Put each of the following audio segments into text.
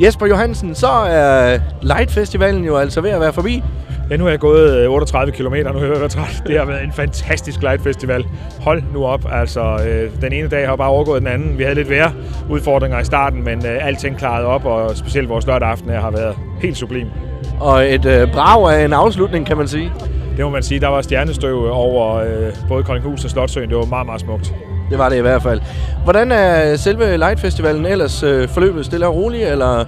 Jesper Johansen, så er Light Festivalen jo altså ved at være forbi. Ja, nu har jeg gået 38 km, nu har jeg været træt. Det har været en fantastisk light festival. Hold nu op, altså øh, den ene dag har bare overgået den anden. Vi havde lidt værre udfordringer i starten, men øh, alting klarede op, og specielt vores lørdag aften her har været helt sublim. Og et øh, brag af en afslutning, kan man sige. Det må man sige. Der var stjernestøv over øh, både Koldinghus og Slotsøen. Det var meget, meget smukt. Det var det i hvert fald. Hvordan er selve Light Festivalen ellers øh, forløbet? Stille og roligt, eller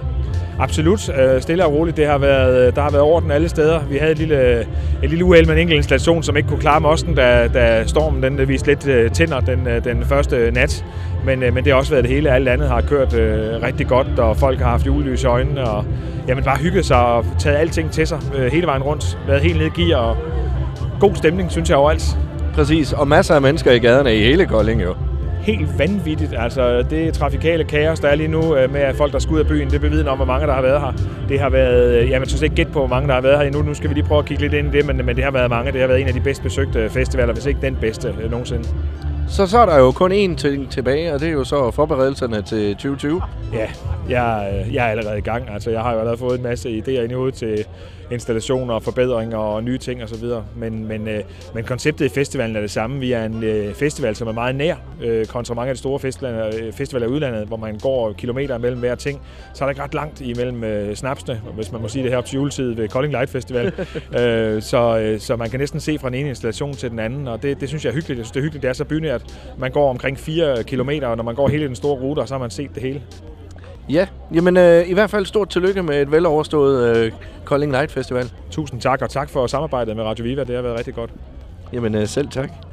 Absolut. Øh, stille og roligt. Det har været, der har været orden alle steder. Vi havde et lille, et lille uheld med en enkelt installation, som ikke kunne klare mosten, da, da stormen den øh, viste lidt øh, tænder den, øh, den første nat. Men, men det har også været det hele. Alt andet har kørt øh, rigtig godt, og folk har haft julelys i øjnene. Og jamen, bare hygget sig og taget alting til sig øh, hele vejen rundt. Været helt nede i gear og god stemning, synes jeg overalt. Præcis, og masser af mennesker i gaderne i hele Kolding jo helt vanvittigt. Altså, det trafikale kaos, der er lige nu øh, med folk, der skal ud af byen, det bevidner om, hvor mange der har været her. Det har været, øh, ja, man synes ikke gætte på, hvor mange der har været her endnu. Nu skal vi lige prøve at kigge lidt ind i det, men, men det har været mange. Det har været en af de bedst besøgte festivaler, hvis ikke den bedste øh, nogensinde. Så, så er der jo kun én ting tilbage, og det er jo så forberedelserne til 2020. Ja, jeg, jeg er allerede i gang. Altså, jeg har jo allerede fået en masse idéer ind i hovedet til installationer og forbedringer og nye ting osv. Men, men, øh, men konceptet i festivalen er det samme. Vi er en øh, festival, som er meget nær øh, kontra mange af de store festivaler, øh, festivaler i udlandet, hvor man går kilometer mellem hver ting. Så er der ikke ret langt imellem øh, snapsene, hvis man må sige det her op til juletid ved Kolding Light Festival. øh, så, øh, så man kan næsten se fra den ene installation til den anden, og det, det synes jeg er hyggeligt. Jeg synes, det er hyggeligt, det er så bynært. Man går omkring 4 kilometer, og når man går hele den store rute, så har man set det hele. Ja, jamen øh, i hvert fald stort tillykke med et veloverstået øh, Kolding Light Festival. Tusind tak, og tak for samarbejdet med Radio Viva. Det har været rigtig godt. Jamen øh, selv tak.